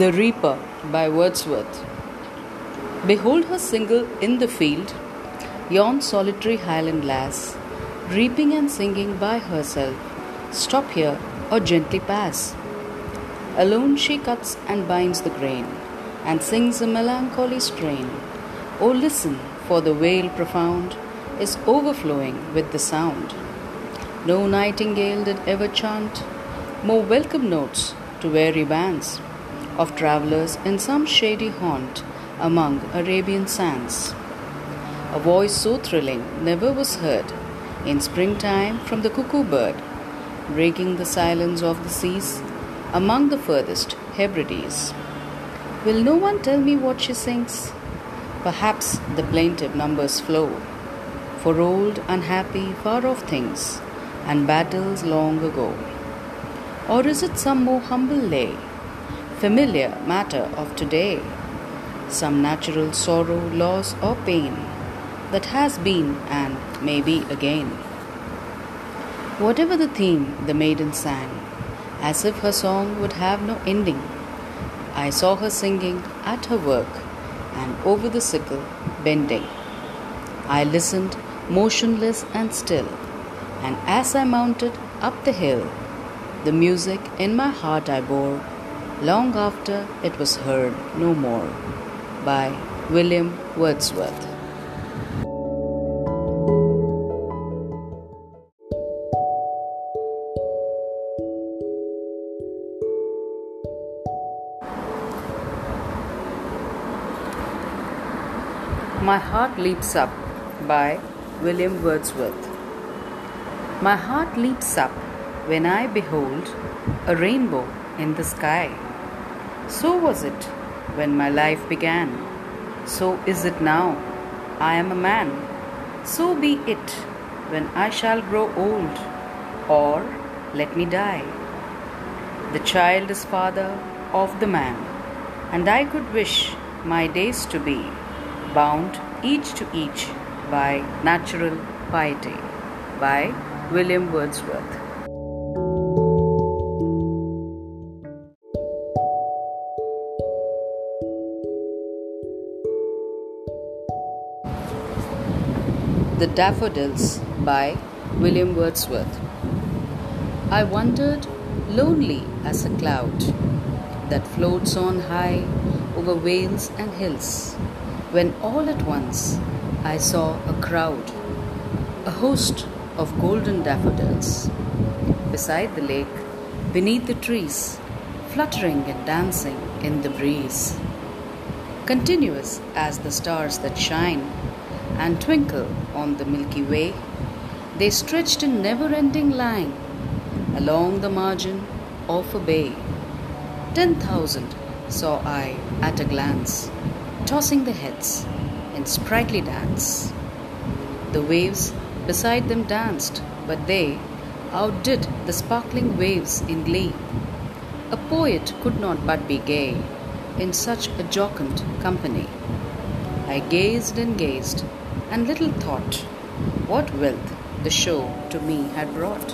The Reaper by Wordsworth. Behold her single in the field, yon solitary highland lass, reaping and singing by herself. Stop here or gently pass. Alone she cuts and binds the grain, and sings a melancholy strain. Oh, listen, for the vale profound is overflowing with the sound. No nightingale did ever chant more welcome notes to weary bands of travellers in some shady haunt among Arabian sands. A voice so thrilling never was heard in springtime from the cuckoo bird, breaking the silence of the seas among the furthest Hebrides. Will no one tell me what she sings? Perhaps the plaintive numbers flow for old, unhappy, far off things and battles long ago. Or is it some more humble lay, familiar matter of today? Some natural sorrow, loss, or pain that has been and may be again. Whatever the theme, the maiden sang, as if her song would have no ending. I saw her singing at her work and over the sickle bending. I listened motionless and still, and as I mounted up the hill, the music in my heart I bore long after it was heard no more. By William Wordsworth. My Heart Leaps Up by William Wordsworth. My heart leaps up when I behold a rainbow in the sky. So was it when my life began. So is it now. I am a man. So be it when I shall grow old, or let me die. The child is father of the man, and I could wish my days to be bound each to each by natural piety. By William Wordsworth. The Daffodils by William Wordsworth. I wandered lonely as a cloud that floats on high over vales and hills, when all at once I saw a crowd, a host of golden daffodils, beside the lake, beneath the trees, fluttering and dancing in the breeze. Continuous as the stars that shine and twinkle on the Milky Way, they stretched in never ending line along the margin of a bay. Ten thousand saw I at a glance, tossing their heads in sprightly dance. The waves beside them danced, but they outdid the sparkling waves in glee. A poet could not but be gay in such a jocund company. I gazed and gazed, and little thought what wealth the show to me had brought.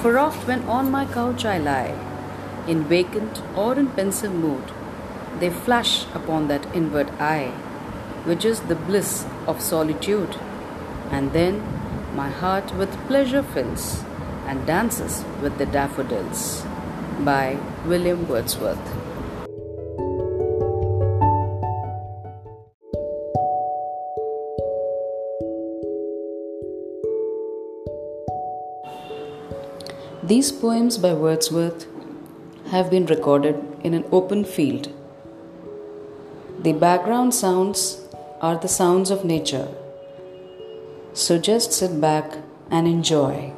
For oft when on my couch I lie, in vacant or in pensive mood, they flash upon that inward eye, which is the bliss of solitude and then my heart with pleasure fills and dances with the daffodils. By William Wordsworth. These poems by Wordsworth have been recorded in an open field. The background sounds are the sounds of nature. So just sit back and enjoy.